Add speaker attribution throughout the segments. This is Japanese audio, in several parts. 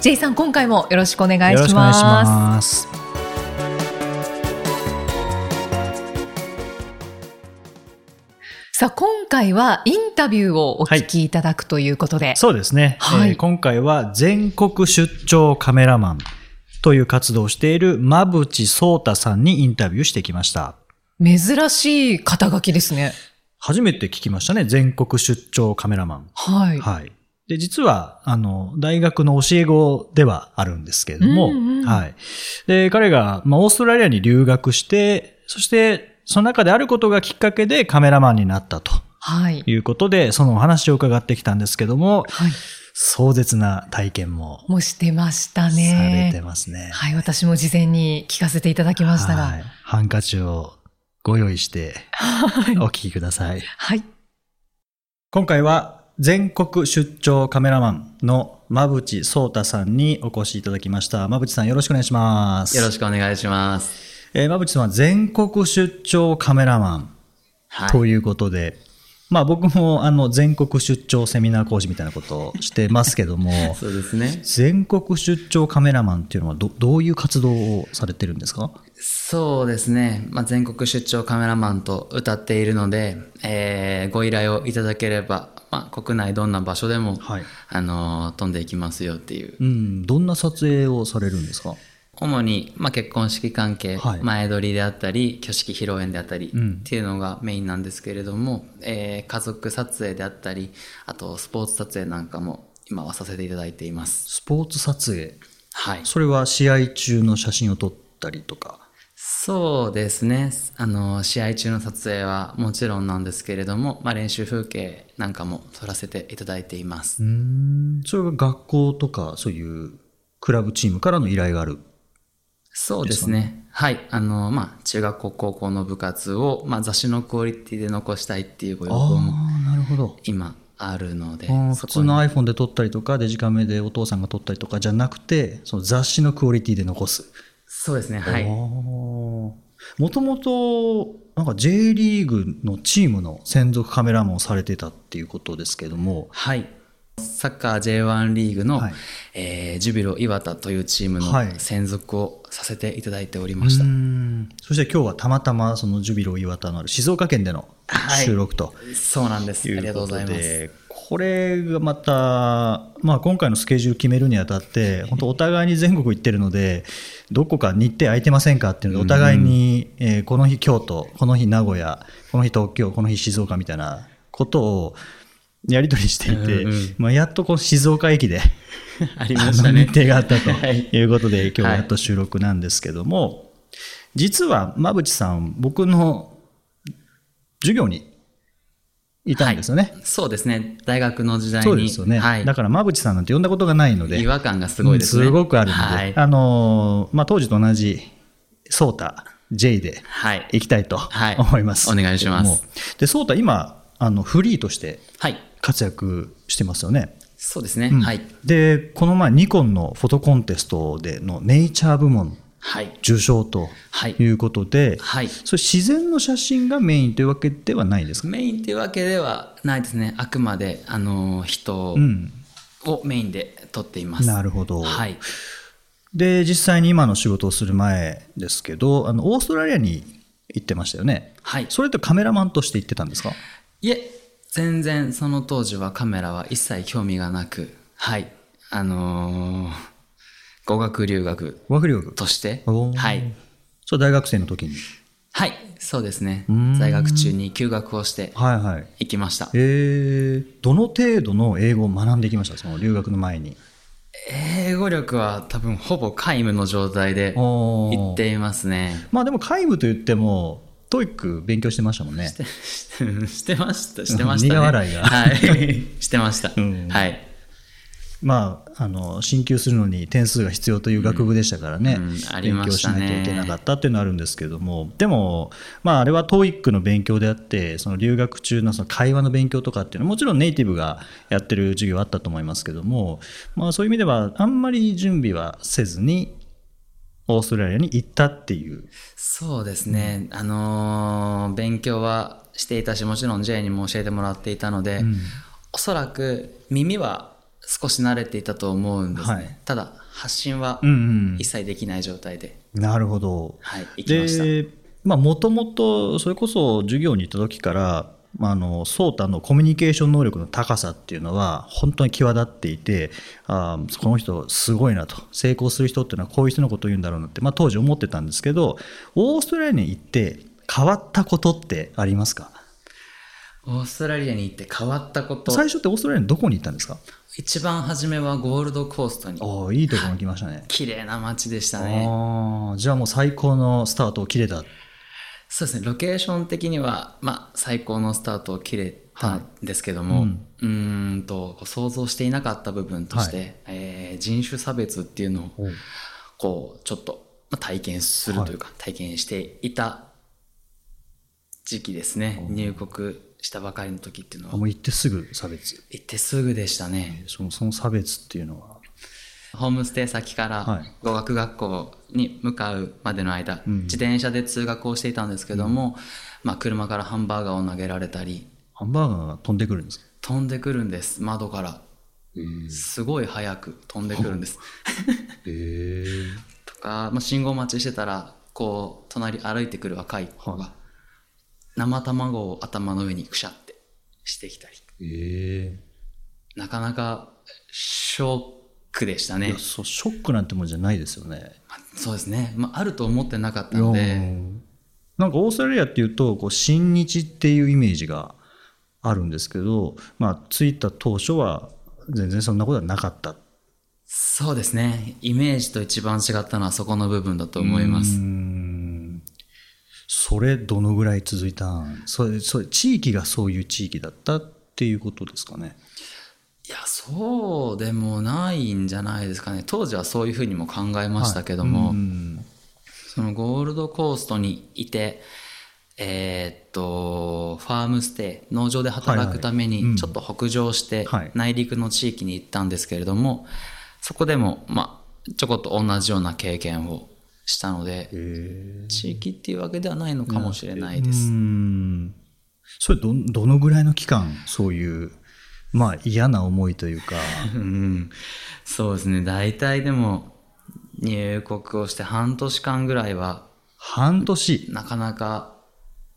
Speaker 1: J さん今回もよろしくお願いします。さあ今回はインタビューをお聞きいただくということで、
Speaker 2: そうですね、
Speaker 1: はい
Speaker 2: えー今回は全国出張カメラマンという活動をしている馬淵聡太さんにインタビューしてきました。
Speaker 1: 珍しい肩書きですね
Speaker 2: 初めて聞きましたね。全国出張カメラマン。
Speaker 1: はい、
Speaker 2: はい。で、実は、あの、大学の教え子ではあるんですけれども、
Speaker 1: うんうん
Speaker 2: はい。で、彼が、まあ、オーストラリアに留学して、そして、その中であることがきっかけでカメラマンになったと
Speaker 1: はい
Speaker 2: いうことで、そのお話を伺ってきたんですけども、
Speaker 1: はい
Speaker 2: 壮絶な体験も
Speaker 1: もうしてました
Speaker 2: さ
Speaker 1: ね
Speaker 2: れてますね。
Speaker 1: はい、私も事前に聞かせていただきましたが。
Speaker 2: はいハンカチをご用意してお聞きください。
Speaker 1: はい。
Speaker 2: 今回は全国出張カメラマンの馬淵聡太さんにお越しいただきました。馬淵さんよろしくお願いします。
Speaker 3: よろしくお願いします。
Speaker 2: えー馬淵さんは全国出張カメラマン
Speaker 3: はい。
Speaker 2: ということで、まあ僕もあの全国出張セミナー講師みたいなことをしてますけども、
Speaker 3: そうですね。
Speaker 2: 全国出張カメラマンっていうのはどどういう活動をされてるんですか？
Speaker 3: そうですね。まあ、全国出張カメラマンと歌っているので、えーご依頼をいただければ、まあ、国内どんな場所でも、
Speaker 2: はい。
Speaker 3: あのー飛んでいきますよっていう。
Speaker 2: うん、どんな撮影をされるんですか？
Speaker 3: 主に、まあ、結婚式関係、
Speaker 2: はい
Speaker 3: 前撮りであったり、挙式披露宴であったり、
Speaker 2: うん
Speaker 3: っていうのがメインなんですけれども、えー家族撮影であったり、あとスポーツ撮影なんかも今はさせていただいています。
Speaker 2: スポーツ撮影。
Speaker 3: はい。
Speaker 2: それは試合中の写真を撮ったりとか？
Speaker 3: そうですね。あの、試合中の撮影はもちろんなんですけれども、まあ、練習風景なんかも撮らせていただいています。
Speaker 2: うん。それが学校とか、そういうクラブチームからの依頼がある？
Speaker 3: そうですね。はい。あの、まあ、中学校、高校の部活を、まあ、雑誌のクオリティで残したいっていうご要望も
Speaker 2: あ、なるほど。
Speaker 3: 今あるので、
Speaker 2: 普通の iPhone で撮ったりとか、デジカメでお父さんが撮ったりとかじゃなくて、その雑誌のクオリティで残す。
Speaker 3: そうですね。はい。
Speaker 2: もともと、なんか J リーグのチームの専属カメラマンをされてたっていうことですけども、
Speaker 3: はい。サッカー J1 リーグの、
Speaker 2: はい
Speaker 3: えージュビロ磐田というチームの
Speaker 2: はい
Speaker 3: 専属をさせていただいておりました。
Speaker 2: うんそして今日はたまたまそのジュビロ磐田のある静岡県での
Speaker 3: はい
Speaker 2: 収録と
Speaker 3: そうなんです。ありがとうございます。
Speaker 2: で、これがまた、まあ今回のスケジュール決めるにあたって、本当お互いに全国行ってるので、どこか日程空いてませんかっていうので、お互いに、えーこの日京都、この日名古屋、この日東京、この日静岡みたいなことをやり取りしていて、
Speaker 3: うんうん
Speaker 2: まあやっとこの静岡駅で、
Speaker 3: ありましたね。
Speaker 2: 日程があったと
Speaker 3: はい。
Speaker 2: いうことで、今日はやっと収録なんですけども、実は馬淵さん、僕の授業にいたんですよね。
Speaker 3: そうですね。大学の時代に。
Speaker 2: そうですよね。
Speaker 3: はい。
Speaker 2: だから馬淵さんなんて呼んだことがないので、
Speaker 3: 違和感がすごいですね。
Speaker 2: うんすごくあるので、
Speaker 3: はい。
Speaker 2: あのーまあ、当時と同じ、ソータ、J で
Speaker 3: はい。
Speaker 2: 行きたいと
Speaker 3: はい
Speaker 2: 思います。
Speaker 3: お願いします
Speaker 2: で、ソータ今、あの、フリーとして
Speaker 3: はい。
Speaker 2: 活躍してますよね。
Speaker 3: そうですね。
Speaker 2: うん
Speaker 3: はい。
Speaker 2: で、この前、ニコンのフォトコンテストでのネイチャー部門
Speaker 3: はい。
Speaker 2: 受賞と
Speaker 3: はい
Speaker 2: いうことで、
Speaker 3: はい。
Speaker 2: それ自然の写真がメインというわけではないですか？
Speaker 3: メインっていうわけではないですね。あくまで、あの、人
Speaker 2: うん。
Speaker 3: をメインで撮っています。
Speaker 2: なるほど。
Speaker 3: はい。
Speaker 2: で、実際に今の仕事をする前ですけど、あの、オーストラリアに行ってましたよね。
Speaker 3: はい。
Speaker 2: それとカメラマンとして行ってたんですか？
Speaker 3: いえ、全然その当時はカメラは一切興味がなく、はい。あのー語学留学
Speaker 2: 語学留学？
Speaker 3: として、はい。
Speaker 2: そう、大学生の時に？
Speaker 3: はい。そうですね。在学中に休学をして
Speaker 2: はいはい。
Speaker 3: 行きました。
Speaker 2: えー、どの程度の英語を学んできました？その留学の前に。
Speaker 3: 英語力は多分ほぼ皆無の状態で行っていますね。
Speaker 2: まあでも皆無と言っても、 TOEIC 勉強してましたもんね。
Speaker 3: してしてました、してました、ね。
Speaker 2: 苦笑いが
Speaker 3: はい。してました。
Speaker 2: うん
Speaker 3: はい。
Speaker 2: まあ、あの進級するのに点数が必要という学部でしたからね、
Speaker 3: うんうんあり
Speaker 2: 勉強しないといけなかったっていうのはあるんですけれども、でも、まあ、あれは TOEIC の勉強であって、その留学中のその会話の勉強とかっていうのは、もちろんネイティブがやってる授業はあったと思いますけども、まあ、そういう意味では、あんまり準備はせずに、オーストラリアに行ったっていう。
Speaker 3: そうですね、あのー勉強はしていたしもちろん J にも教えてもらっていたので、おそらく耳は少し慣れていたと思うんですね、
Speaker 2: はい。
Speaker 3: ただ発信は
Speaker 2: うんうん。
Speaker 3: 一切できない状態で、
Speaker 2: なるほど。
Speaker 3: はい行きました。
Speaker 2: で、まあ、もともと、それこそ授業に行った時から、まあ、あの、ソータのコミュニケーション能力の高さっていうのは、本当に際立っていて、あーこの人すごいなと、成功する人っていうのはこういう人のことを言うんだろうなって、まあ、当時思ってたんですけど、オーストラリアに行って変わったことってありますか？
Speaker 3: オーストラリアに行って変わったこと。
Speaker 2: 最初ってオーストラリアにどこに行ったんですか？
Speaker 3: 一番初めはゴールドコーストに。
Speaker 2: ああ、いいところに来ましたね。
Speaker 3: 綺麗な街でしたね。
Speaker 2: ああ、じゃあもう最高のスタートを切れた。
Speaker 3: そうですね。ロケーション的には、まあ、最高のスタートを切れたんですけども、うーんと想像していなかった部分として、
Speaker 2: はい。
Speaker 3: えー人種差別っていうのをこうちょっとまあ体験するというか、体験していた時期ですね。入国したばかりの時っていうのは。
Speaker 2: あもう行ってすぐ差別？
Speaker 3: 行ってすぐでしたね。
Speaker 2: そのその差別っていうのは？
Speaker 3: ホームステイ先か
Speaker 2: は
Speaker 3: ら
Speaker 2: い。
Speaker 3: 語学学校に向かうまでの間、
Speaker 2: うん。
Speaker 3: 自転車で通学をしていたんですけども、まあ、車からハンバーガーを投げられたり。
Speaker 2: ハンバーガーが飛んでくるんですか？
Speaker 3: 飛んでくるんです。窓から。すごい速く飛んでくるんです。
Speaker 2: へえ。
Speaker 3: とか、まあ、信号待ちしてたらこう隣歩いてくる若い子が生卵を頭の上にくしゃってしてきたり
Speaker 2: ええ。
Speaker 3: なかなかショックでしたね
Speaker 2: いや、そう、ショックなんてもんじゃないですよね。
Speaker 3: まあそうですね、まあ、あると思ってなかったので
Speaker 2: なんかオーストラリアっていうと、こう、親日っていうイメージがあるんですけど、まあ、着いた当初は全然そんなことはなかった。
Speaker 3: そうですねイメージと一番違ったのはそこの部分だと思いま
Speaker 2: うー
Speaker 3: す
Speaker 2: ん。それ、どのぐらい続いたん？それ、それ、地域がそういう地域だったっていうことですかね？
Speaker 3: いやそうでもないんじゃないですかね。当時はそういうふうにも考えましたけども、
Speaker 2: うん
Speaker 3: そのゴールドコーストにいてえーっとファームステイ農場で働くためにちょっと北上して
Speaker 2: はい。
Speaker 3: 内陸の地域に行ったんですけれども、そこでもまあちょこっと同じような経験をしたので。地域っていうわけではないのかもしれないです。
Speaker 2: ん。それど、どのぐらいの期間、そういう、まあ嫌な思いというか、
Speaker 3: うん、そうですね。大体でも入国をして半年間ぐらいは
Speaker 2: 半年。
Speaker 3: なかなか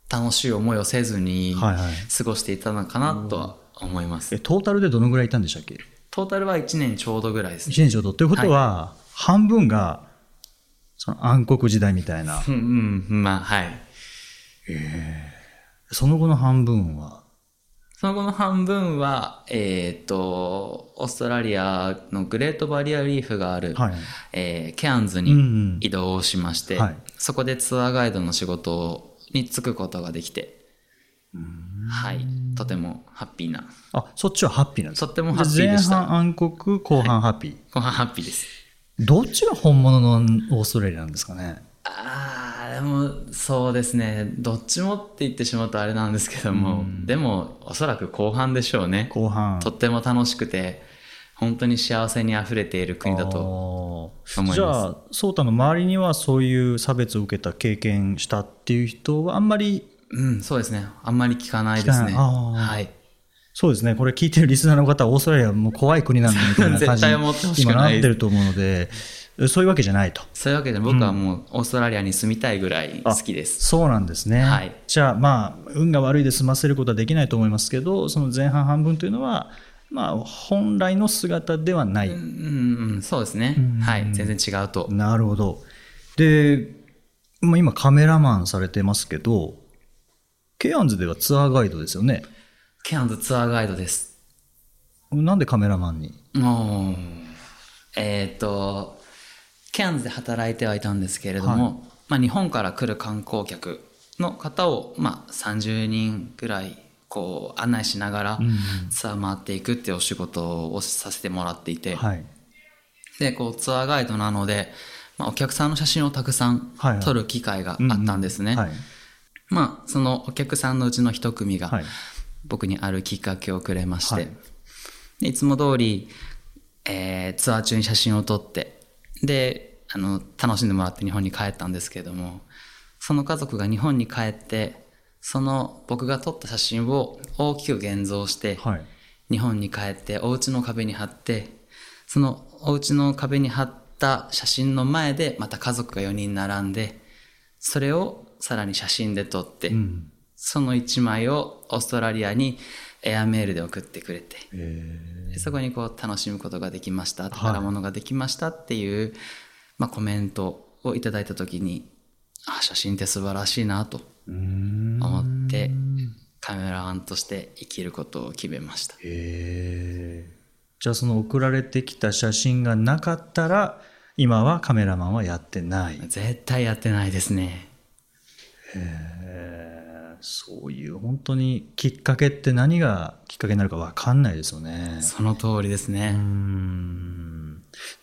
Speaker 3: 楽しい思いをせずに
Speaker 2: はいはい。
Speaker 3: 過ごしていたのかなとは思います、
Speaker 2: え、トータルでどのぐらいいたんでしたっけ？
Speaker 3: トータルは1年ちょうどぐらいですね。
Speaker 2: 一年ちょうど。ということは、半分が、その暗黒時代みたいな。
Speaker 3: うんうん。まあはい。
Speaker 2: その後の半分は、
Speaker 3: その後の半分はえっ、とオーストラリアのグレートバリアリーフがある、
Speaker 2: はい。
Speaker 3: えーケアンズ
Speaker 2: うんう
Speaker 3: に
Speaker 2: ん。
Speaker 3: 移動しまして、
Speaker 2: はい。
Speaker 3: そこでツアーガイドの仕事に就くことができてはい。とてもハッピーな。
Speaker 2: あ、そっちはハッピーなんです
Speaker 3: とってもハッピーでした。
Speaker 2: 前半暗黒、後半ハッピー。
Speaker 3: 後半ハッピーです
Speaker 2: どっちが本物のオーストラリアなんですかね？
Speaker 3: ああでもそうですね。どっちもって言ってしまうとあれなんですけども、でもおそらく後半でしょうね。
Speaker 2: 後半。
Speaker 3: とっても楽しくて本当に幸せにあふれている国だと
Speaker 2: じゃあ、ソータの周りにはそういう差別を受けた経験したっていう人はあんまり、
Speaker 3: うんそうですね。あんまり聞かないですね。はい
Speaker 2: そうですね、これ聞いてるリスナーの方はオーストラリアはもう怖い国なんだみたいな 感じに今なってると思うので、そういうわけじゃないと。
Speaker 3: そういうわけで僕はもうオーストラリアに住みたいぐらい好きです
Speaker 2: そうなんですね。
Speaker 3: はい
Speaker 2: じゃあ、まあ、運が悪いで済ませることはできないと思いますけど、その前半半分というのは、まあ、本来の姿ではない。
Speaker 3: うんうんそうですねはい全然違うと
Speaker 2: なるほど。で、まあ、今カメラマンされてますけど、ケアンズではツアーガイドですよね。
Speaker 3: ケアンズツアーガイドです
Speaker 2: なんでカメラマンに？
Speaker 3: えっ、とケアンズで働いてはいたんですけれども、まあ、日本から来る観光客の方を、まあ、30人ぐらいこう案内しながらツアー回っていくっていうお仕事をさせてもらっていて、
Speaker 2: はい。
Speaker 3: でこうツアーガイドなので、まあ、お客さんの写真をたくさん
Speaker 2: はいはい
Speaker 3: 撮る機会があったんですね。
Speaker 2: はい。
Speaker 3: まあそのお客さんのうちの一組が
Speaker 2: はい。
Speaker 3: 僕にあるきっかけをくれまして、
Speaker 2: はい
Speaker 3: い、つも通り、えーツアー中に写真を撮ってであの楽しんでもらって日本に帰ったんですけれどもその家族が日本に帰ってその僕が撮った写真を大きく現像して、
Speaker 2: はい。
Speaker 3: 日本に帰ってお家の壁に貼ってそのお家の壁に貼った写真の前でまた家族が4人並んでそれをさらに写真で撮って、
Speaker 2: うん。
Speaker 3: その1枚をオーストラリアにエアメールで送ってくれて
Speaker 2: え
Speaker 3: でそこにこう楽しむことができました宝物ができましたっていう、まあ、コメントをいただいた時にあ写真って素晴らしいなと。思ってカメラマンとして生きることを決めました
Speaker 2: へえ。じゃあその送られてきた写真がなかったら、今はカメラマンはやってない。
Speaker 3: 絶対やってないですね
Speaker 2: へーそういう本当にきっかけって何がきっかけになるか分かんないですよね。
Speaker 3: その通りですね、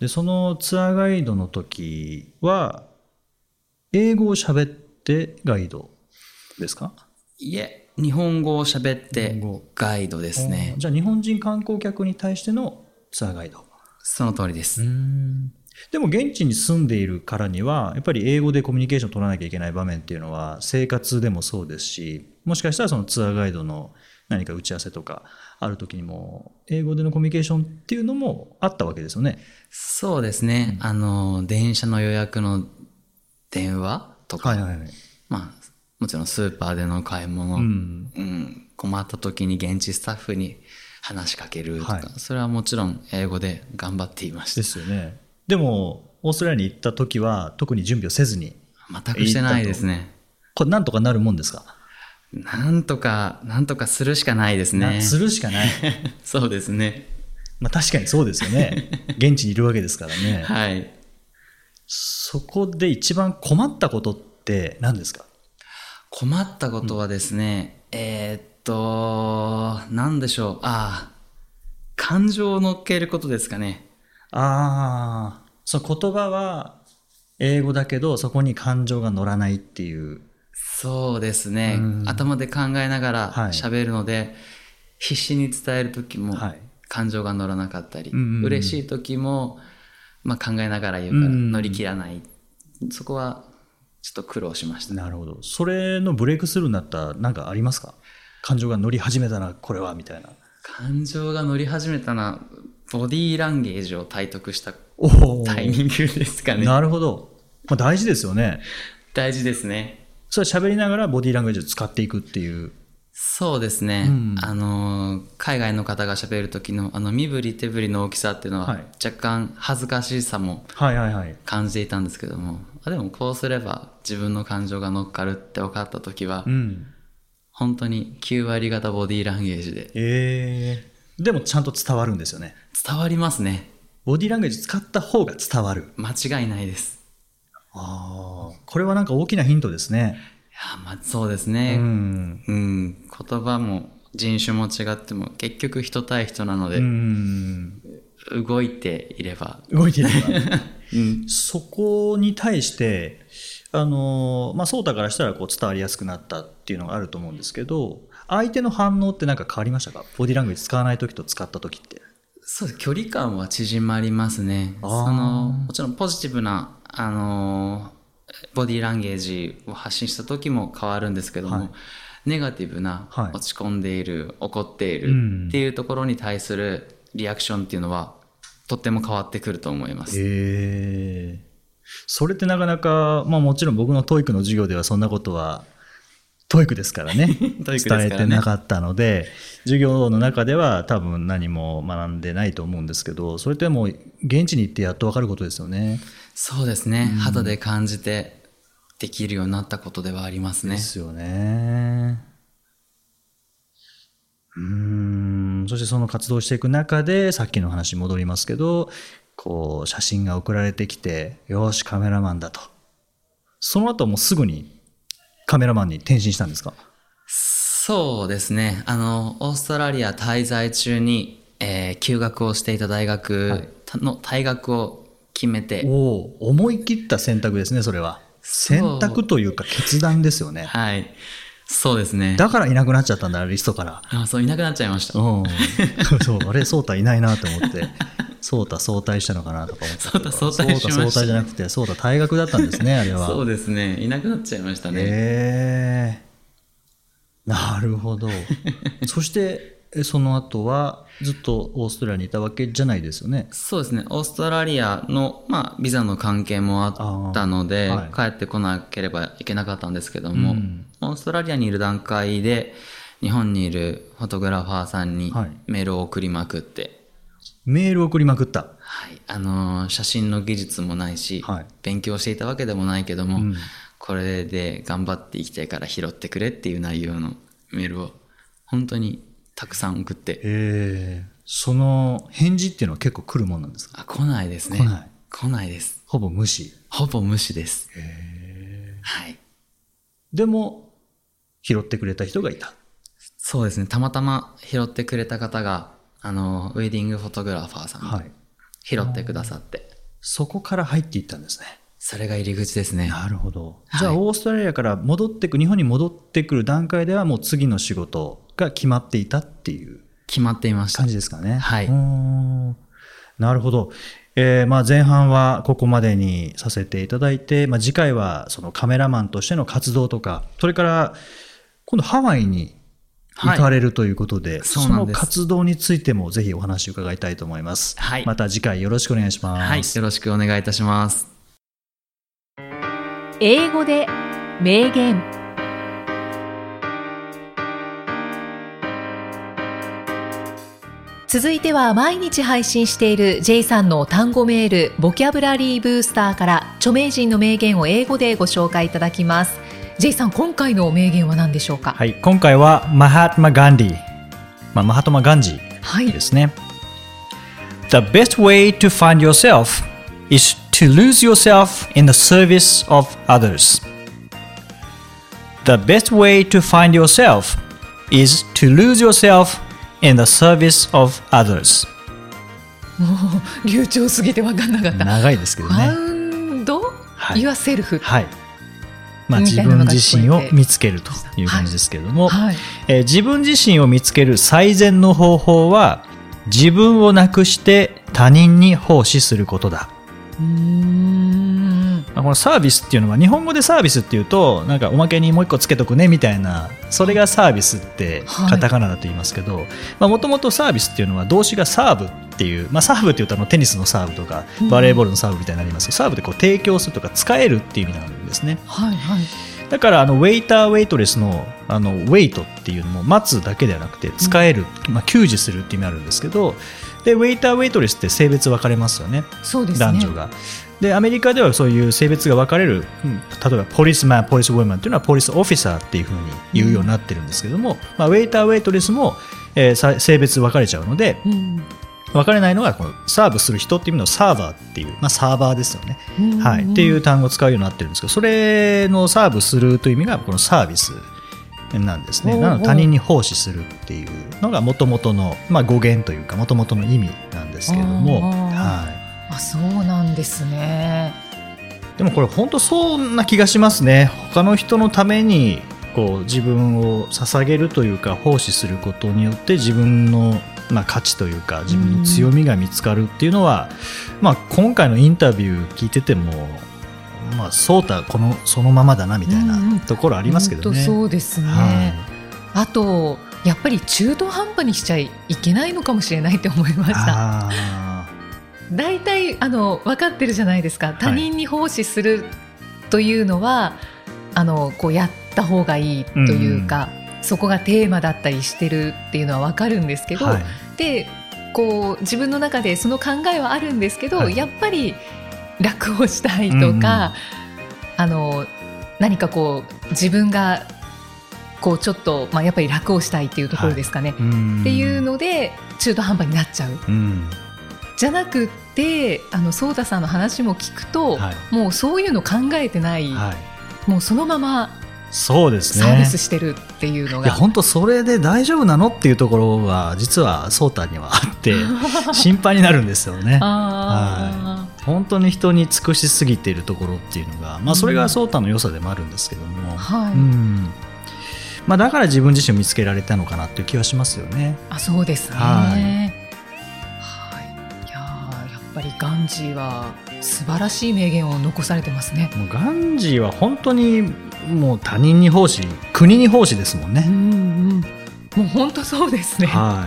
Speaker 2: でそのツアーガイドの時は英語を喋ってガイドですか？
Speaker 3: いえ日本語を喋っ
Speaker 2: 日
Speaker 3: てガイドですね。
Speaker 2: じゃあ日本人観光客に対してのツアーガイド。
Speaker 3: その通りです、
Speaker 2: でも現地に住んでいるからにはやっぱり英語でコミュニケーションを取らなきゃいけない場面っていうのは生活でもそうですしもしかしたらそのツアーガイドの何か打ち合わせとかある時にも英語でのコミュニケーションっていうのもあったわけですよね。
Speaker 3: そうですね、あの電車の予約の電話とか、
Speaker 2: はいはいはい。
Speaker 3: まあもちろんスーパーでの買い物、
Speaker 2: う
Speaker 3: うん
Speaker 2: ん。
Speaker 3: 困った時に現地スタッフに話しかけるとか、
Speaker 2: はい
Speaker 3: それはもちろん英語で頑張っていました
Speaker 2: ですよね。でもオーストラリアに行った時は特に準備をせずに
Speaker 3: 全くしてないですね。
Speaker 2: これなんとかなるもんですか、
Speaker 3: なんとかなんとかするしかないですね。
Speaker 2: なするしかない。
Speaker 3: そうですね。
Speaker 2: まあ確かにそうですよね。現地にいるわけですからね。
Speaker 3: はい。
Speaker 2: そこで一番困ったことって何ですか？
Speaker 3: 困ったことはですね、えーっと何でしょう。ああ感情を乗っけることですかね。
Speaker 2: ああ、その言葉は英語だけど、そこに感情が乗らないっていう。
Speaker 3: そうですね、
Speaker 2: うん。
Speaker 3: 頭で考えながら
Speaker 2: はい。
Speaker 3: 喋るので、必死に伝える時も
Speaker 2: はい。
Speaker 3: 感情が乗らなかったり、
Speaker 2: うんうんうん。
Speaker 3: 嬉しい時も、まあ、考えながら言うから
Speaker 2: うん
Speaker 3: 乗り切らない、そこはちょっと苦労しました。
Speaker 2: なるほど。それのブレイクスルーになった何かありますか？感情が乗り始めたな、これは、みたいな。
Speaker 3: 感情が乗り始めたのはボディーランゲージを体得した。タイミングですかね
Speaker 2: なるほど。まあ、大事ですよね。
Speaker 3: 大事ですね
Speaker 2: それは喋りながらボディーランゲージを使っていくっていう。
Speaker 3: そうですね、
Speaker 2: うん
Speaker 3: あの海外の方が喋る時のあの身振り手振りの大きさっていうの
Speaker 2: は
Speaker 3: はい若干恥ずかしさも。感じていたんですけどもあでもこうすれば自分の感情が乗っかるって分かった時は、
Speaker 2: うん。
Speaker 3: 本当に9割方ボディーランゲージで
Speaker 2: ええでもちゃんと伝わるんですよね。
Speaker 3: 伝わりますね
Speaker 2: ボディーランゲージ使った方が伝わる。
Speaker 3: 間違いないです
Speaker 2: ああ、これはなんか大きなヒントですね。
Speaker 3: いやまあそうです
Speaker 2: う
Speaker 3: ね
Speaker 2: ん。
Speaker 3: うん、言葉も人種も違っても結局人対人なので、
Speaker 2: うん。
Speaker 3: 動いていれば、
Speaker 2: 動いていれば。
Speaker 3: うん、
Speaker 2: そこに対して、あの、まあ、ソータからしたらこう伝わりやすくなったっていうのがあると思うんですけど、相手の反応って何か変わりましたか？ボディーランゲージ使わない時と使った時って。
Speaker 3: そう距離感は縮まりますね。そのもちろんポジティブなあのボディーランゲージを発信した時も変わるんですけども、
Speaker 2: はい。
Speaker 3: ネガティブな、
Speaker 2: はい。
Speaker 3: 落ち込んでいる怒ってい
Speaker 2: うん。
Speaker 3: るっていうところに対するリアクションっていうのはとっても変わってくると思います、
Speaker 2: へえ。それってなかなか、まあもちろん僕の TOEIC の授業ではそんなことは、TOEIC ですからね。
Speaker 3: TOEIC ですからね
Speaker 2: 伝えてなかったので、授業の中では多分何も学んでないと思うんですけど、それってもう現地に行ってやっと分かることですよね。
Speaker 3: そうですね、肌で感じてできるようになったことではありますね
Speaker 2: ですよね。うーん。そしてその活動していく中で、さっきの話に戻りますけど、こう、写真が送られてきて、よし、カメラマンだと。その後もうすぐにカメラマンに転身したんですか？
Speaker 3: そうですね。あの、オーストラリア滞在中に、えー休学をしていた大学の退学を決めて、
Speaker 2: おお思い切った選択ですね、それは。
Speaker 3: そう
Speaker 2: 選択というか決断ですよね。
Speaker 3: はい。そうですね。
Speaker 2: だからいなくなっちゃったんだ、リストから。
Speaker 3: あそう、いなくなっちゃいました。
Speaker 2: うん。そう、あれ、ソータいないなと思って。ソータ早退したのかなとか思ったけど。
Speaker 3: ソータ早退しました
Speaker 2: じゃなくて、ソータ退学だったんですね、あれは。
Speaker 3: そうですね。いなくなっちゃいましたね。
Speaker 2: ええなるほど。そして、えその後はずっとオーストラリアにいたわけじゃないですよね？
Speaker 3: そうですね。オーストラリアの、まあ、ビザの関係もあったので、
Speaker 2: はい
Speaker 3: 帰ってこなければいけなかったんですけども、
Speaker 2: うん
Speaker 3: オーストラリアにいる段階で、日本にいるフォトグラファーさんに
Speaker 2: はい
Speaker 3: メールを送りまくって、
Speaker 2: メールを送りまくった。
Speaker 3: はい。あのー写真の技術もないし、
Speaker 2: はい
Speaker 3: 勉強していたわけでもないけども、
Speaker 2: うん
Speaker 3: これで頑張っていきたいから拾ってくれっていう内容のメールを本当にたくさん送って、
Speaker 2: ええその返事っていうのは結構来るもんなんですか？
Speaker 3: あ、来ないですね。
Speaker 2: 来ない。
Speaker 3: 来ないです。
Speaker 2: ほぼ無視。
Speaker 3: ほぼ無視です。はい。
Speaker 2: でも、拾ってくれた人がいた。
Speaker 3: そうですね。たまたま拾ってくれた方が、あの、ウェディングフォトグラファーさん
Speaker 2: はい。
Speaker 3: 拾ってくださって、
Speaker 2: そこから入っていったんですね。
Speaker 3: それが入り口ですね。
Speaker 2: なるほど。
Speaker 3: はい
Speaker 2: じゃあ、オーストラリアから戻ってく、日本に戻ってくる段階ではもう次の仕事が決まっていたっていう
Speaker 3: 決まっていました
Speaker 2: 感。じですかね。
Speaker 3: はい
Speaker 2: なるほど。えーまあ前半はここまでにさせていただいて、まあ、次回はそのカメラマンとしての活動とか、それから今度ハワイに行かれるということで、
Speaker 3: そうなんです
Speaker 2: の活動についてもぜひお話を伺いたいと思います。
Speaker 3: はい
Speaker 2: また次回よろしくお願いします。
Speaker 3: はい。よろしくお願いいたします。
Speaker 1: 英語で名言続いては毎日配信している J さんの単語メールボキャブラリーブースターから著名人の名言を英語でご紹介いただきます J さん今回の名言は何でしょうか
Speaker 2: はい、今回はマハトマ・ガンディ、まあ、マハトマ・ガンジ
Speaker 1: はい
Speaker 2: ですね。The best way to find yourself is to lose yourself in the service of others. The best way to find yourself is to lose yourself in the service of others.
Speaker 1: 流暢すぎて分かんなかった
Speaker 2: 長いですけどね。
Speaker 1: ファウンド、
Speaker 2: はい
Speaker 1: yourself
Speaker 2: はい。まあ、自分自身を見つけるという感じですけれども、
Speaker 1: はい。
Speaker 2: えー自分自身を見つける最善の方法は自分をなくして他人に奉仕することだ。
Speaker 1: うーん。
Speaker 2: まあこのサービスっていうのは日本語でサービスっていうとなんかおまけにもう一個つけとくねみたいなそれがサービスって
Speaker 1: はい。
Speaker 2: カタカナだと言いますけどもともとサービスっていうのは動詞がサーブっていう、まあ、サーブっていうとあのテニスのサーブとかバレーボールのサーブみたいになりますけど、サーブってこう提供するとか使えるっていう意味なんですね。
Speaker 1: はいはい。
Speaker 2: だからあのウェイターウェイトレスのあのウェイトっていうのも待つだけではなくて使える、まあ、給仕するっていう意味あるんですけどでウェイターウェイトレスって性別分かれますよね。
Speaker 1: そうですね。
Speaker 2: 男女が。でアメリカではそういう性別が分かれる、うん例えばポリスマン、ポリスウォーマンっていうのはポリスオフィサーっていうふうに言うようになってるんですけども、まあ、ウェイターウェイトレスも、えーさ性別分かれちゃうので
Speaker 1: うん。
Speaker 2: 分かれないのがこのサーブする人っていう意味のサーバーっていう、まあ、サーバーですよね。
Speaker 1: うん。
Speaker 2: はい、っていう単語を使うようになってるんですけどそれのサーブするという意味がこのサービスなんですね。なので他人に奉仕するっていうのがもともとの、まあ、語源というかもともとの意味なんですけども、は
Speaker 1: あそうなんですね。
Speaker 2: い、でもこれ本当そんな気がしますね。他の人のためにこう自分を捧げるというか奉仕することによって自分の、まあ、価値というか自分の強みが見つかるっていうのは、まあ、今回のインタビュー聞いててもまあ、そうたこのそのままだなみたいなところありますけどね。
Speaker 1: 本当そうですね、
Speaker 2: は
Speaker 1: あとやっぱり中途半端にしちゃいけないのかもしれないって思いま
Speaker 2: い、
Speaker 1: した。
Speaker 2: あ
Speaker 1: 大体あの分かってるじゃないですか。他人に奉仕するというのは、あのこうやった方がいいというか、そこがテーマだったりしてるっていうのは分かるんですけど、
Speaker 2: ーはい。
Speaker 1: でこう自分の中でその考えはあるんですけど、
Speaker 2: はい。
Speaker 1: やっぱり楽をしたいとか、あの何かこう自分がこうちょっと、まあ、やっぱり楽をしたいっていうところですかね、
Speaker 2: うん。
Speaker 1: っていうので中途半端になっちゃう。
Speaker 2: うん
Speaker 1: じゃなくってあのソータさんの話も聞くと、
Speaker 2: はい
Speaker 1: もうそういうの考えてない、
Speaker 2: はい
Speaker 1: もうそのまま
Speaker 2: そうですね。
Speaker 1: サービスしてるっていうの
Speaker 2: いや
Speaker 1: が。
Speaker 2: 本当それで大丈夫なのっていうところは実はソータにはあって 心配になるんですよね。
Speaker 1: あ
Speaker 2: 本当に人に尽くしすぎているところっていうのが、まあ、それがソータの良さでもあるんですけども、
Speaker 1: はい
Speaker 2: うんまあ、だから自分自身を見つけられたのかなっていう気はしますよね。
Speaker 1: あ、そうですね。は。
Speaker 2: はい
Speaker 1: ぱりガンジーは素晴らしい名言を残されてますね。
Speaker 2: もうガンジーは本当にもう他人に奉仕国に奉仕ですもん
Speaker 1: うん
Speaker 2: ね。
Speaker 1: うん。もう本当そうですね。
Speaker 2: は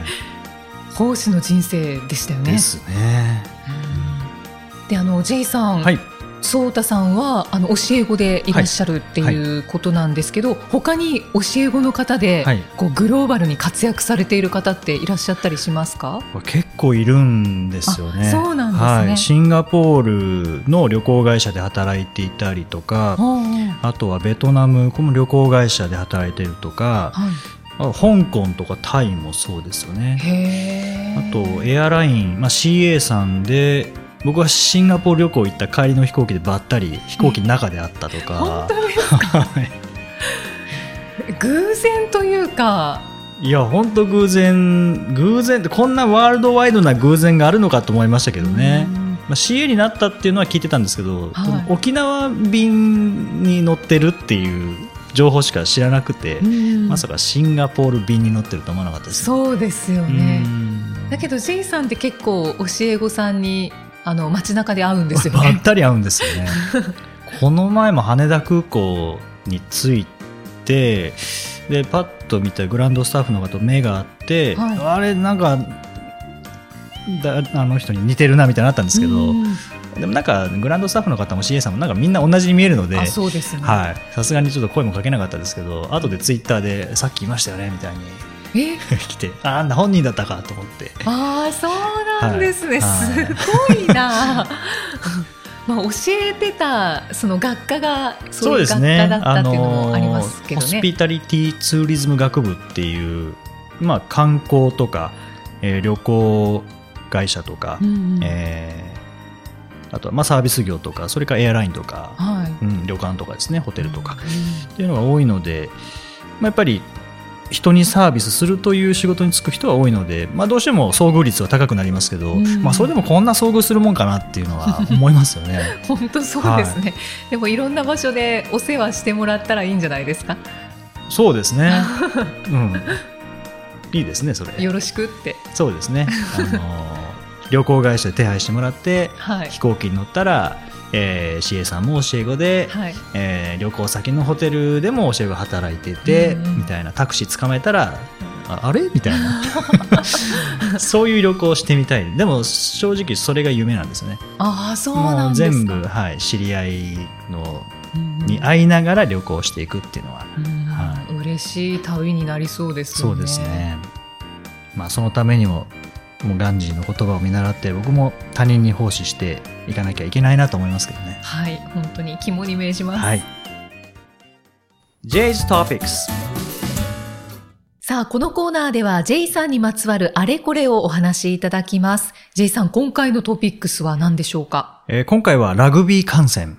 Speaker 1: 奉仕の人生でしたよ
Speaker 2: い、
Speaker 1: ね。
Speaker 2: ですね。
Speaker 1: うんで、あの J さん、
Speaker 2: はい、
Speaker 1: ソータさんはあの教え子でいらっしゃるっていうことなんですけど、他に教え子の方で、
Speaker 2: はい
Speaker 1: こうグローバルに活躍されている方っていらっしゃったりしますか？
Speaker 2: 結構いるんですよね。
Speaker 1: あそうなんですね
Speaker 2: はい、シンガポールの旅行会社で働いていたりとか、
Speaker 1: は
Speaker 2: あとはベトナムこの旅行会社で働いてるとか、
Speaker 1: はい。
Speaker 2: あ香港とかタイもそうですよね。あとエアライン、まあ、CA さんで僕はシンガポール旅行行った帰りの飛行機でばったり飛行機の中であったとか。
Speaker 1: 偶然というか。
Speaker 2: いや本当偶然。偶然ってこんなワールドワイドな偶然があるのかと思いましたけどね、
Speaker 1: うん。
Speaker 2: まあ、CA になったっていうのは聞いてたんですけど、
Speaker 1: はい。
Speaker 2: 沖縄便に乗ってるっていう情報しか知らなくて、
Speaker 1: うん。
Speaker 2: まさかシンガポール便に乗ってると思わなかったです
Speaker 1: そうですよね。
Speaker 2: うん。
Speaker 1: だけど J さんって結構教え子さんにあの街中で会うんですよね。
Speaker 2: ばったり会うんですよね。この前も羽田空港に着いてでパッと見たグランドスタッフの方と目があって、
Speaker 1: はい。
Speaker 2: あれなんかだあの人に似てるなみたいになったんですけど、
Speaker 1: うん。
Speaker 2: でもなんかグランドスタッフの方も CA さんもなんかみんな同じに見えるので
Speaker 1: あそうですね。
Speaker 2: はい。さすがにちょっと声もかけなかったですけど後でツイッターでさっきいましたよねみたいに
Speaker 1: え？
Speaker 2: 来てああんな本人だったかと思って。
Speaker 1: ああそうなんですね、
Speaker 2: はい
Speaker 1: すごいな。まあ教えてたその学科がそういう学科だったっていうのもありますけどね。
Speaker 2: ホスピタリティツーリズム学部っていう、まあ、観光とか、えー旅行会社とか、
Speaker 1: うんうん
Speaker 2: えーあとはまあサービス業とかそれからエアラインとか、
Speaker 1: はい。
Speaker 2: うん、旅館とかですねホテルとかっていうのが多いので、まあ、やっぱり人にサービスするという仕事に就く人は多いので、まあ、どうしても遭遇率は高くなりますけど、
Speaker 1: うん
Speaker 2: まあ、それでもこんな遭遇するもんかなっていうのは思いますよね。
Speaker 1: 本当そうですね、でもいろんな場所でお世話してもらったらいいんじゃないですか？
Speaker 2: そうですね。うん。いいですね、それ。
Speaker 1: よろしくって
Speaker 2: そうですね。あのー旅行会社で手配してもらって、
Speaker 1: はい
Speaker 2: 飛行機に乗ったら、えー、CA さんも教え子で、
Speaker 1: はい。
Speaker 2: えー旅行先のホテルでも教え子働いてて、
Speaker 1: うんうん。
Speaker 2: みたいなタクシー捕まえたら、ああれ？みたいな。そういう旅行をしてみたい。でも正直それが夢なんですね。
Speaker 1: ああそう
Speaker 2: も
Speaker 1: なん
Speaker 2: 全部、はい、知り合いの
Speaker 1: うん
Speaker 2: に会いながら旅行していくっていうのは、
Speaker 1: うん
Speaker 2: は
Speaker 1: 嬉しい旅になりそうですよね。
Speaker 2: そうですね。まあそのためにももうガンジーの言葉を見習って僕も他人に奉仕していかなきゃいけないなと思いますけどね。
Speaker 1: はい本当に肝に銘じます、
Speaker 2: はい。J's Topics
Speaker 1: さあこのコーナーでは J さんにまつわるあれこれをお話しいただきます。J さん今回のトピックスは何でしょうか？
Speaker 2: えー今回はラグビー観戦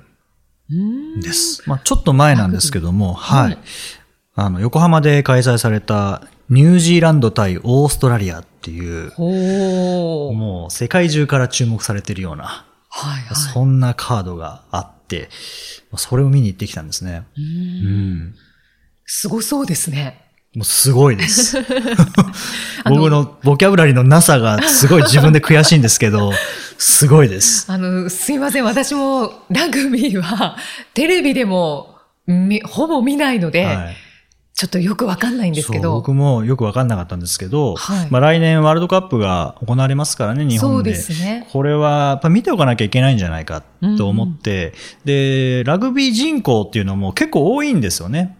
Speaker 1: うん。
Speaker 2: です。まあちょっと前なんですけども、はい、
Speaker 1: はい。
Speaker 2: あの横浜で開催されたニュージーランド対オーストラリアっていう、もう世界中から注目されているような、
Speaker 1: はいはい
Speaker 2: そんなカードがあって、それを見に行ってきたんですね。
Speaker 1: う
Speaker 2: うんん。
Speaker 1: すごそうですね
Speaker 2: もうすごいです。僕のボキャブラリーのなさがすごい自分で悔しいんですけど、すごいです。
Speaker 1: あの、すいません。私もラグビーはテレビでもみほぼ見ないので、
Speaker 2: はい
Speaker 1: ちょっとよくわかんないんですけど。
Speaker 2: 僕もよくわかんなかったんですけど、
Speaker 1: はい
Speaker 2: まあ来年ワールドカップが行われますからね、日本で。
Speaker 1: そうですね。
Speaker 2: これはやっぱ見ておかなきゃいけないんじゃないかと思って、で、ラグビー人口っていうのも結構多いんですよね。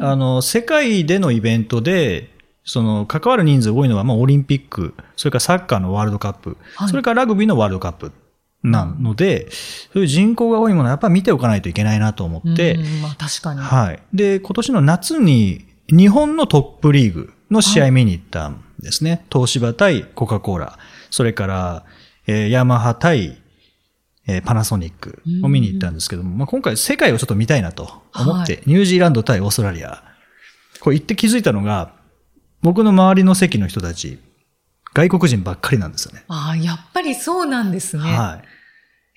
Speaker 2: あの、世界でのイベントで、その、関わる人数多いのは、まあ、オリンピック、それからサッカーのワールドカップ、
Speaker 1: はい
Speaker 2: それからラグビーのワールドカップなので、そういう人口が多いものはやっぱり見ておかないといけないなと思って、
Speaker 1: うんまあ確かに。
Speaker 2: はい。で、今年の夏に日本のトップリーグの試合見に行ったんですね。東芝対コカ・コーラ。それから、えーヤマハ対えーパナソニックを見に行ったんですけども、まあ、今回世界をちょっと見たいなと思って、ニュージーランド対オーストラリア。これ行って気づいたのが、僕の周りの席の人たち、外国人ばっかりなんですよね。
Speaker 1: ああ、やっぱりそうなんですね。
Speaker 2: はい。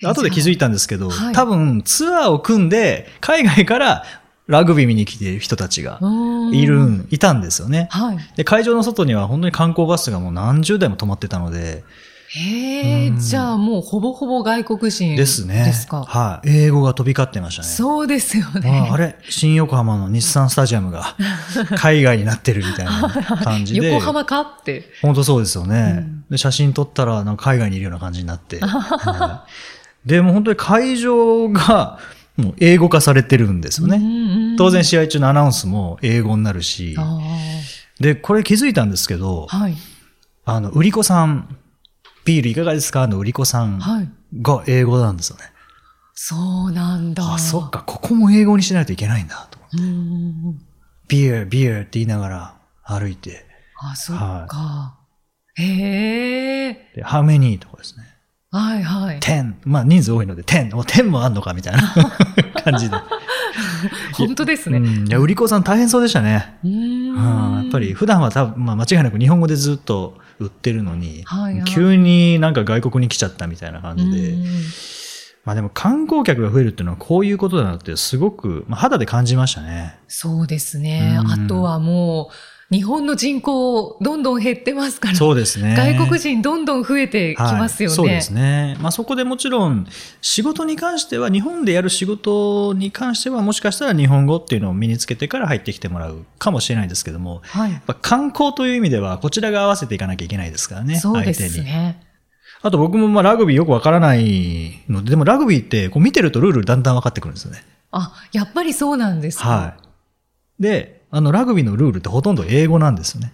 Speaker 1: え
Speaker 2: 後で気づいたんですけど、
Speaker 1: はい
Speaker 2: 多分ツアーを組んで、海外からラグビー見に来ている人たちが
Speaker 1: うん
Speaker 2: いる、いたんですよね。
Speaker 1: はい。
Speaker 2: で、会場の外には本当に観光バスがもう何十台も止まってたので、
Speaker 1: へえ、
Speaker 2: うん
Speaker 1: じゃあもうほぼほぼ外国人
Speaker 2: ですね。
Speaker 1: ですか？
Speaker 2: はい。英語が飛び交ってましたね。
Speaker 1: そうですよね。
Speaker 2: ああれ？新横浜の日産スタジアムが 海外になってるみたいな感じで。
Speaker 1: 横浜か？って。
Speaker 2: 本当そうですよね。
Speaker 1: うん
Speaker 2: で写真撮ったらなんか海外にいるような感じになって。はいで、もう本当に会場が もう英語化されてるんですよね。
Speaker 1: ね
Speaker 2: 当然試合中のアナウンスも英語になるし。
Speaker 1: あ
Speaker 2: で、これ気づいたんですけど
Speaker 1: あ、はい。
Speaker 2: あの、売り子さん、ビールいかがですか？の売り子さん
Speaker 1: はい。
Speaker 2: が英語なんですよね。
Speaker 1: そうなんだ。
Speaker 2: あ、そっ。か、ここも英語にしないといけないんだと。
Speaker 1: うん。
Speaker 2: ビール、ビールって言いながら歩いて、
Speaker 1: あ、そっか。へえ。
Speaker 2: で、how many とかですね。
Speaker 1: はいはい。
Speaker 2: 10。まあ人数多いので10。もう10もあんのかみたいな 感じで。
Speaker 1: 本当ですね。
Speaker 2: うん。いや、売り子さん大変そうでしたね。
Speaker 1: う
Speaker 2: うん。
Speaker 1: ん。
Speaker 2: やっぱり普段は多分、まあ間違いなく日本語でずっと売ってるのに、
Speaker 1: はいはい
Speaker 2: 急になんか外国に来ちゃったみたいな感じで。
Speaker 1: うん
Speaker 2: まあでも観光客が増えるっていうのはこういうことだなってすごく、まあ、肌で感じましたね。
Speaker 1: そうですね。
Speaker 2: うん
Speaker 1: あとはもう、日本の人口どんどん減ってますから。
Speaker 2: そうですね。
Speaker 1: 外国人どんどん増えてきますよね。
Speaker 2: はい、そうですね。まあそこでもちろん仕事に関しては、日本でやる仕事に関してはもしかしたら日本語っていうのを身につけてから入ってきてもらうかもしれないですけども、
Speaker 1: はい。
Speaker 2: やっぱ観光という意味ではこちらが合わせていかなきゃいけないですからね。
Speaker 1: そうで。すね。
Speaker 2: あと僕もまあラグビーよくわからないので、でもラグビーってこう見てるとルールだんだん分かってくるんですよね。
Speaker 1: あ、やっぱりそうなんですか。
Speaker 2: はい。で、あのラグビーのルールってほとんど英語なんですよね。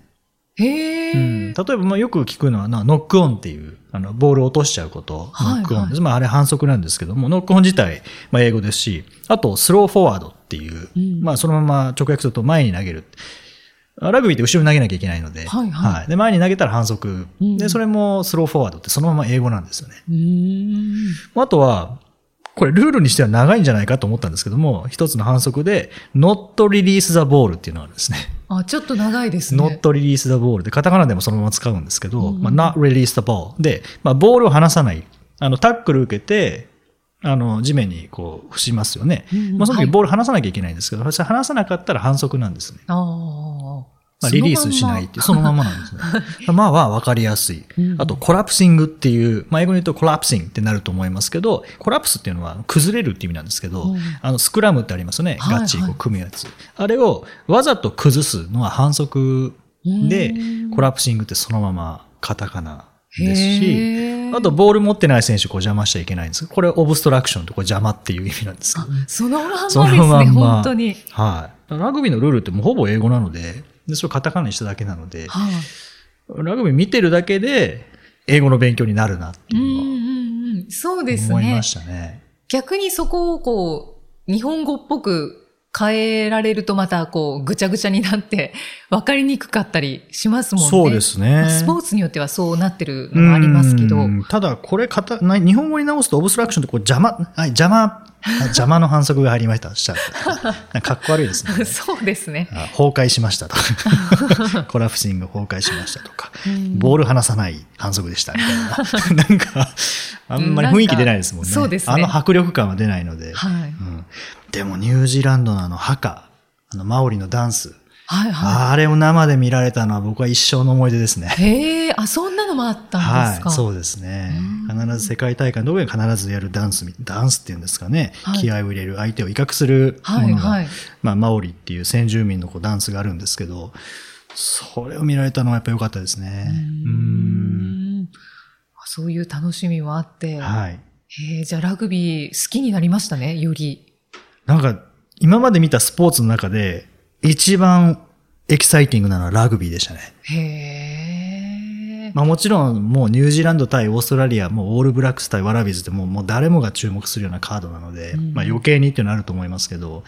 Speaker 1: へえ、
Speaker 2: うん、例えばまあよく聞くのはなノックオンっていうあのボールを落としちゃうこと、
Speaker 1: はい
Speaker 2: ノックオンです。
Speaker 1: はい
Speaker 2: まああれ反則なんですけども、ノックオン自体、まあ、英語ですし、あとスローフォワードっていう、
Speaker 1: うん。
Speaker 2: まあそのまま直訳すると前に投げる。ラグビーって後ろに投げなきゃいけないので、
Speaker 1: はいはい。
Speaker 2: で前に投げたら反則、
Speaker 1: うん。
Speaker 2: で、それもスローフォワードってそのまま英語なんですよね。あとは、これルールにしては長いんじゃないかと思ったんですけども、一つの反則で、not release the ball っていうのがあるんですね。
Speaker 1: あ、ちょっと長いですね。
Speaker 2: not release the ball で、カタカナでもそのまま使うんですけど、
Speaker 1: うん
Speaker 2: まあ、not release the ball で、まあ、ボールを離さない。あの、タックル受けて、あの、地面にこう、伏しますよね。
Speaker 1: うん
Speaker 2: まあ、その
Speaker 1: はい
Speaker 2: 時ボール離さなきゃいけないんですけど、それ離さなかったら反則なんですね。
Speaker 1: ああ。
Speaker 2: まあ、リリースしないっていう、そのままなんですね。まあは分かりやすい
Speaker 1: うん。
Speaker 2: あと、コラプシングっていう、まあ、英語で言うとコラプシングってなると思いますけど、コラプスっていうのは崩れるって意味なんですけど、
Speaker 1: うん
Speaker 2: あの、スクラムってありますよね。
Speaker 1: はい
Speaker 2: ガッチリこう組むやつ。あれをわざと崩すのは反則で
Speaker 1: うん、
Speaker 2: コラプシングってそのままカタカナです
Speaker 1: へ
Speaker 2: し、
Speaker 1: ー
Speaker 2: あと、ボール持ってない選手こう邪魔しちゃいけないんですこれオブストラクションってこれ邪魔っていう意味なんです。
Speaker 1: そのまんまです
Speaker 2: そ
Speaker 1: ね、
Speaker 2: のまんま
Speaker 1: 本当に。
Speaker 2: はい。ラグビーのルールってもうほぼ英語なので、でそれをカタカナにしただけなので、
Speaker 1: はい、
Speaker 2: ラグビー見てるだけで英語の勉強になるなって
Speaker 1: うん
Speaker 2: いうの
Speaker 1: うんうん。そうで
Speaker 2: は
Speaker 1: すね
Speaker 2: 思いま。したね。
Speaker 1: 逆にそこをこう、日本語っぽく変えられるとまたこう、ぐちゃぐちゃになって、分かりにくかったりしますもんね。
Speaker 2: そうですね
Speaker 1: まあスポーツによってはそうなってるのもありますけど。
Speaker 2: うんただ、これかたな、日本語に直すとオブストラクションってこう邪魔、はい、邪魔、あ邪魔の反則が入りました。した なんかかっこ悪いですね。
Speaker 1: そうですね。
Speaker 2: あ崩壊しましたとか。コラプシング崩壊しましたとか。
Speaker 1: うん
Speaker 2: ボール離さない反則でしたみたいな。なんか、あんまり雰囲気出ないですもんね。
Speaker 1: なんかそうですね
Speaker 2: あの迫力感は出ないので。
Speaker 1: はい。
Speaker 2: うんでもニュージーランドのあのハカ、あのマオリのダンス、
Speaker 1: はいは
Speaker 2: あれを生で見られたのは僕は一生の思い出ですね。
Speaker 1: い。へえ、あ、そんなのもあったんですか？
Speaker 2: はい、そうですね
Speaker 1: う。
Speaker 2: 必ず世界大会のどこで必ずやるダンスみ、ダンスっていうんですかね。
Speaker 1: はい
Speaker 2: 気合を入れる、相手を威嚇するものが、
Speaker 1: はいはい
Speaker 2: まあ、マオリっていう先住民のこうダンスがあるんですけど、それを見られたのはやっぱ良かったですね。
Speaker 1: う
Speaker 2: うん
Speaker 1: そういう楽しみもあって。
Speaker 2: はい。
Speaker 1: へえ、じゃあラグビー好きになりましたね、より。
Speaker 2: なんか、今まで見たスポーツの中で、一番エキサイティングなのはラグビーでしたね。
Speaker 1: へえ。
Speaker 2: まあもちろんもうニュージーランド対オーストラリア、もうオールブラックス対ワラビーズってもうもう誰もが注目するようなカードなので、
Speaker 1: うん
Speaker 2: まあ余計にっていうのはあると思いますけど、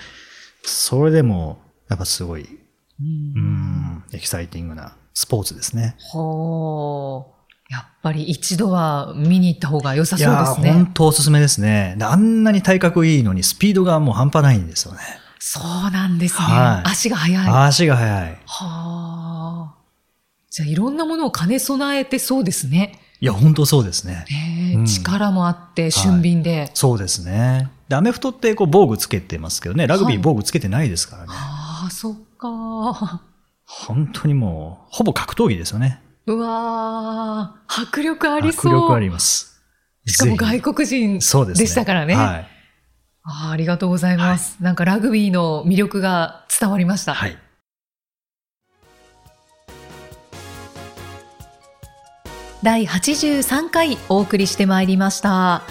Speaker 2: それでもやっぱすごい、
Speaker 1: う
Speaker 2: うんん、エキサイティングなスポーツですね。
Speaker 1: ほう。やっぱり一度は見に行った方が良さ
Speaker 2: い
Speaker 1: そうですね
Speaker 2: 本。当おすすめですね。であんなに体格いいのにスピードがもう半端ないんですよね。
Speaker 1: そうなんですね。
Speaker 2: はい
Speaker 1: 足が速い。は
Speaker 2: 足が速い。
Speaker 1: あ。じゃあいろんなものを兼ね備えてそうですね。
Speaker 2: いや、本当そうですね。うん
Speaker 1: 力もあって、俊敏で。
Speaker 2: そうですね。で、アメフトってこう防具つけてますけどね、ラグビ
Speaker 1: はい
Speaker 2: ー防具つけてないですからね。
Speaker 1: ああ、そっか。
Speaker 2: 本当にもう、ほぼ格闘技ですよね。
Speaker 1: うわー迫力ありそう。
Speaker 2: 迫力あります。
Speaker 1: しかも外国人
Speaker 2: で
Speaker 1: したからね。
Speaker 2: はい。
Speaker 1: あーありがとうございます、なんかラグビーの魅力が伝わりました。
Speaker 2: はい。
Speaker 1: 第83回お送りしてまいりました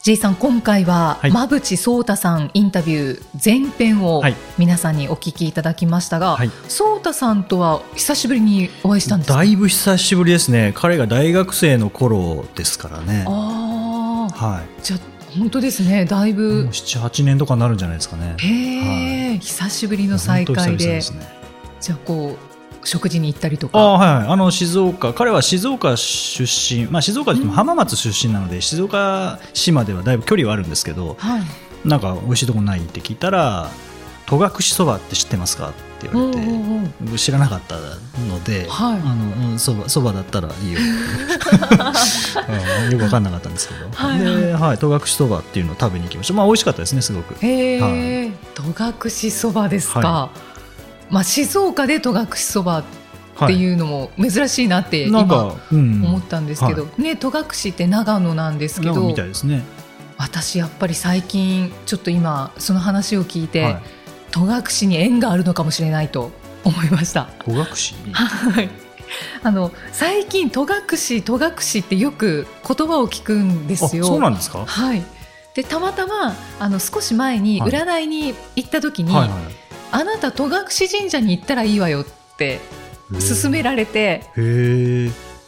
Speaker 1: J さん今回は
Speaker 2: はい。
Speaker 1: 馬淵壮太さんインタビュー前編を
Speaker 2: はい。
Speaker 1: 皆さんにお聞きいただきましたが、
Speaker 2: はい。
Speaker 1: 壮太さんとは久しぶりにお会いしたんですか？
Speaker 2: だいぶ久しぶりですね。彼が大学生の頃ですからね。
Speaker 1: ああ
Speaker 2: は
Speaker 1: じゃあ本当ですね。だいぶ
Speaker 2: 7、8年とかになるんじゃないですかね。
Speaker 1: へえ、久しぶりの再会で。
Speaker 2: ね。
Speaker 1: じゃあこう食事に行ったりと
Speaker 2: あ
Speaker 1: か
Speaker 2: はいはい、あの静岡、彼は静岡出身、まあ、静岡でも浜松出身なので、静岡市まではだいぶ距離はあるんですけど、
Speaker 1: はい。
Speaker 2: なんか美味しいとこないって聞いたら、戸隠そばって知ってますかって言われて、
Speaker 1: おうおうおう。
Speaker 2: 僕知らなかったので、
Speaker 1: はい。
Speaker 2: あのうんそばそばだったらいいよ。うんよく分かんなかったんですけど、
Speaker 1: はい
Speaker 2: で、はい、戸隠そばっていうのを食べに行きました、まあ、美味しかったですね、すごく。
Speaker 1: へえ、戸隠そばですか、
Speaker 2: は
Speaker 1: まあ静岡で戸隠そばっていうのも珍しいなって今思ったんですけど、
Speaker 2: は
Speaker 1: ね戸隠って長野なんですけど
Speaker 2: なんかみたいですね。
Speaker 1: 私やっぱり最近ちょっと今その話を聞いて、
Speaker 2: はい
Speaker 1: 戸隠に縁があるのかもしれないと思いました。
Speaker 2: 戸隠
Speaker 1: はい。あの最近戸隠戸隠ってよく言葉を聞くんで
Speaker 2: あ
Speaker 1: すよ。
Speaker 2: そうなんですか、
Speaker 1: はい。でたまたまあの少し前に
Speaker 2: はい
Speaker 1: 占いに行った時に、
Speaker 2: はいはい
Speaker 1: あなた戸隠神社に行ったらいいわよって勧められて。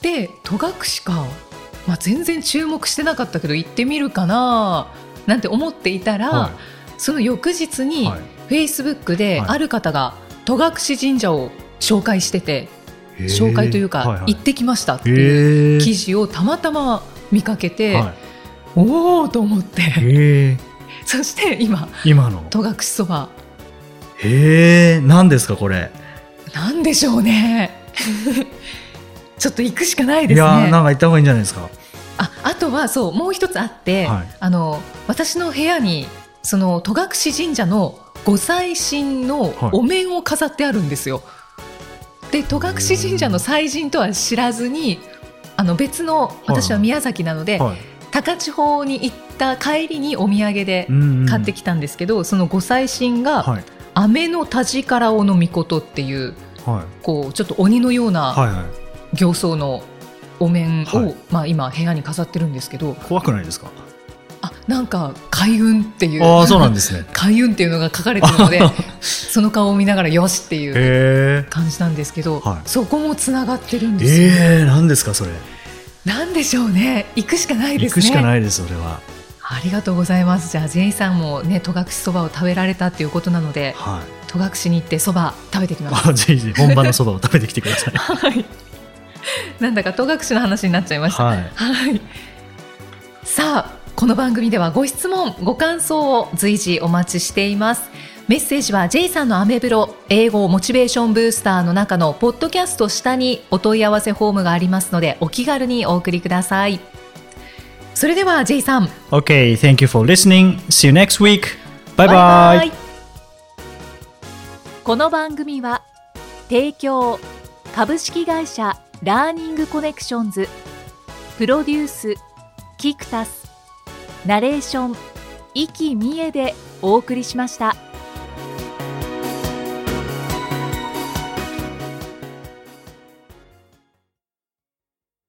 Speaker 1: で戸隠か、まあ、全然注目してなかったけど行ってみるかななんて思っていたら、
Speaker 2: は
Speaker 1: その翌日に
Speaker 2: はい
Speaker 1: フェイスブックで
Speaker 2: はい
Speaker 1: ある方が戸隠神社を紹介してて、
Speaker 2: い。
Speaker 1: 紹介というか、
Speaker 2: はいはい
Speaker 1: 行ってきましたっていう。記事をたまたま見かけて、
Speaker 2: は
Speaker 1: おおと思って。そして今
Speaker 2: 今の。
Speaker 1: 戸隠そば
Speaker 2: へえ。何ですかこれ？
Speaker 1: なんでしょうね ちょっと行くしかない
Speaker 2: い
Speaker 1: ですね
Speaker 2: やーなんか行った方がいいんじゃないですか？
Speaker 1: ああとはそうもう一つあって、
Speaker 2: はい
Speaker 1: あの私の部屋にその戸隠神社のご祭神の
Speaker 2: はい
Speaker 1: お面を飾ってあるんですよ。で戸隠神社の祭神とは知らずにあの別の私は宮崎なので、
Speaker 2: はい。
Speaker 1: 高千穂に行った帰りにお土産で
Speaker 2: うんうん
Speaker 1: 買ってきたんですけど、そのご祭神が
Speaker 2: はい。
Speaker 1: 飴の田力尾の御事っていう
Speaker 2: はい。
Speaker 1: こうちょっと鬼のような
Speaker 2: はいはい。
Speaker 1: 形相のお面を、
Speaker 2: はい
Speaker 1: まあ、今部屋に飾ってるんですけど
Speaker 2: 怖くないですか？
Speaker 1: あなんか開運っていう
Speaker 2: ああ、そうなんですね。
Speaker 1: 開運っていうのが書かれてるので その顔を見ながらよしっていう。感じなんですけど、
Speaker 2: はい
Speaker 1: そこもつながってるんですよ、
Speaker 2: ええ、何ですかそれ。
Speaker 1: なんでしょうね行くしかないですね
Speaker 2: 行くしかないです、それは。
Speaker 1: ありがとうございますじゃあ J さんもね戸隠そばを食べられたっていうことなので
Speaker 2: はい。
Speaker 1: 戸隠に行ってそば食べてきます
Speaker 2: あ、ぜひぜひ本場のそばを食べてきてください。
Speaker 1: はいなんだか戸隠の話になっちゃいました
Speaker 2: はい。
Speaker 1: はい。さあ、この番組ではご質問、ご感想を随時お待ちしています。メッセージは J さんのアメブロ英語モチベーションブースターの中のポッドキャスト下にお問い合わせフォームがありますのでお気軽にお送りください。それでは J さん、
Speaker 2: Okay, thank you for listening. See you next week. Bye bye.
Speaker 1: この番組は提供株式会社ラーニングコネクションズプロデュースキクタスナレーション生きみえでお送りしました。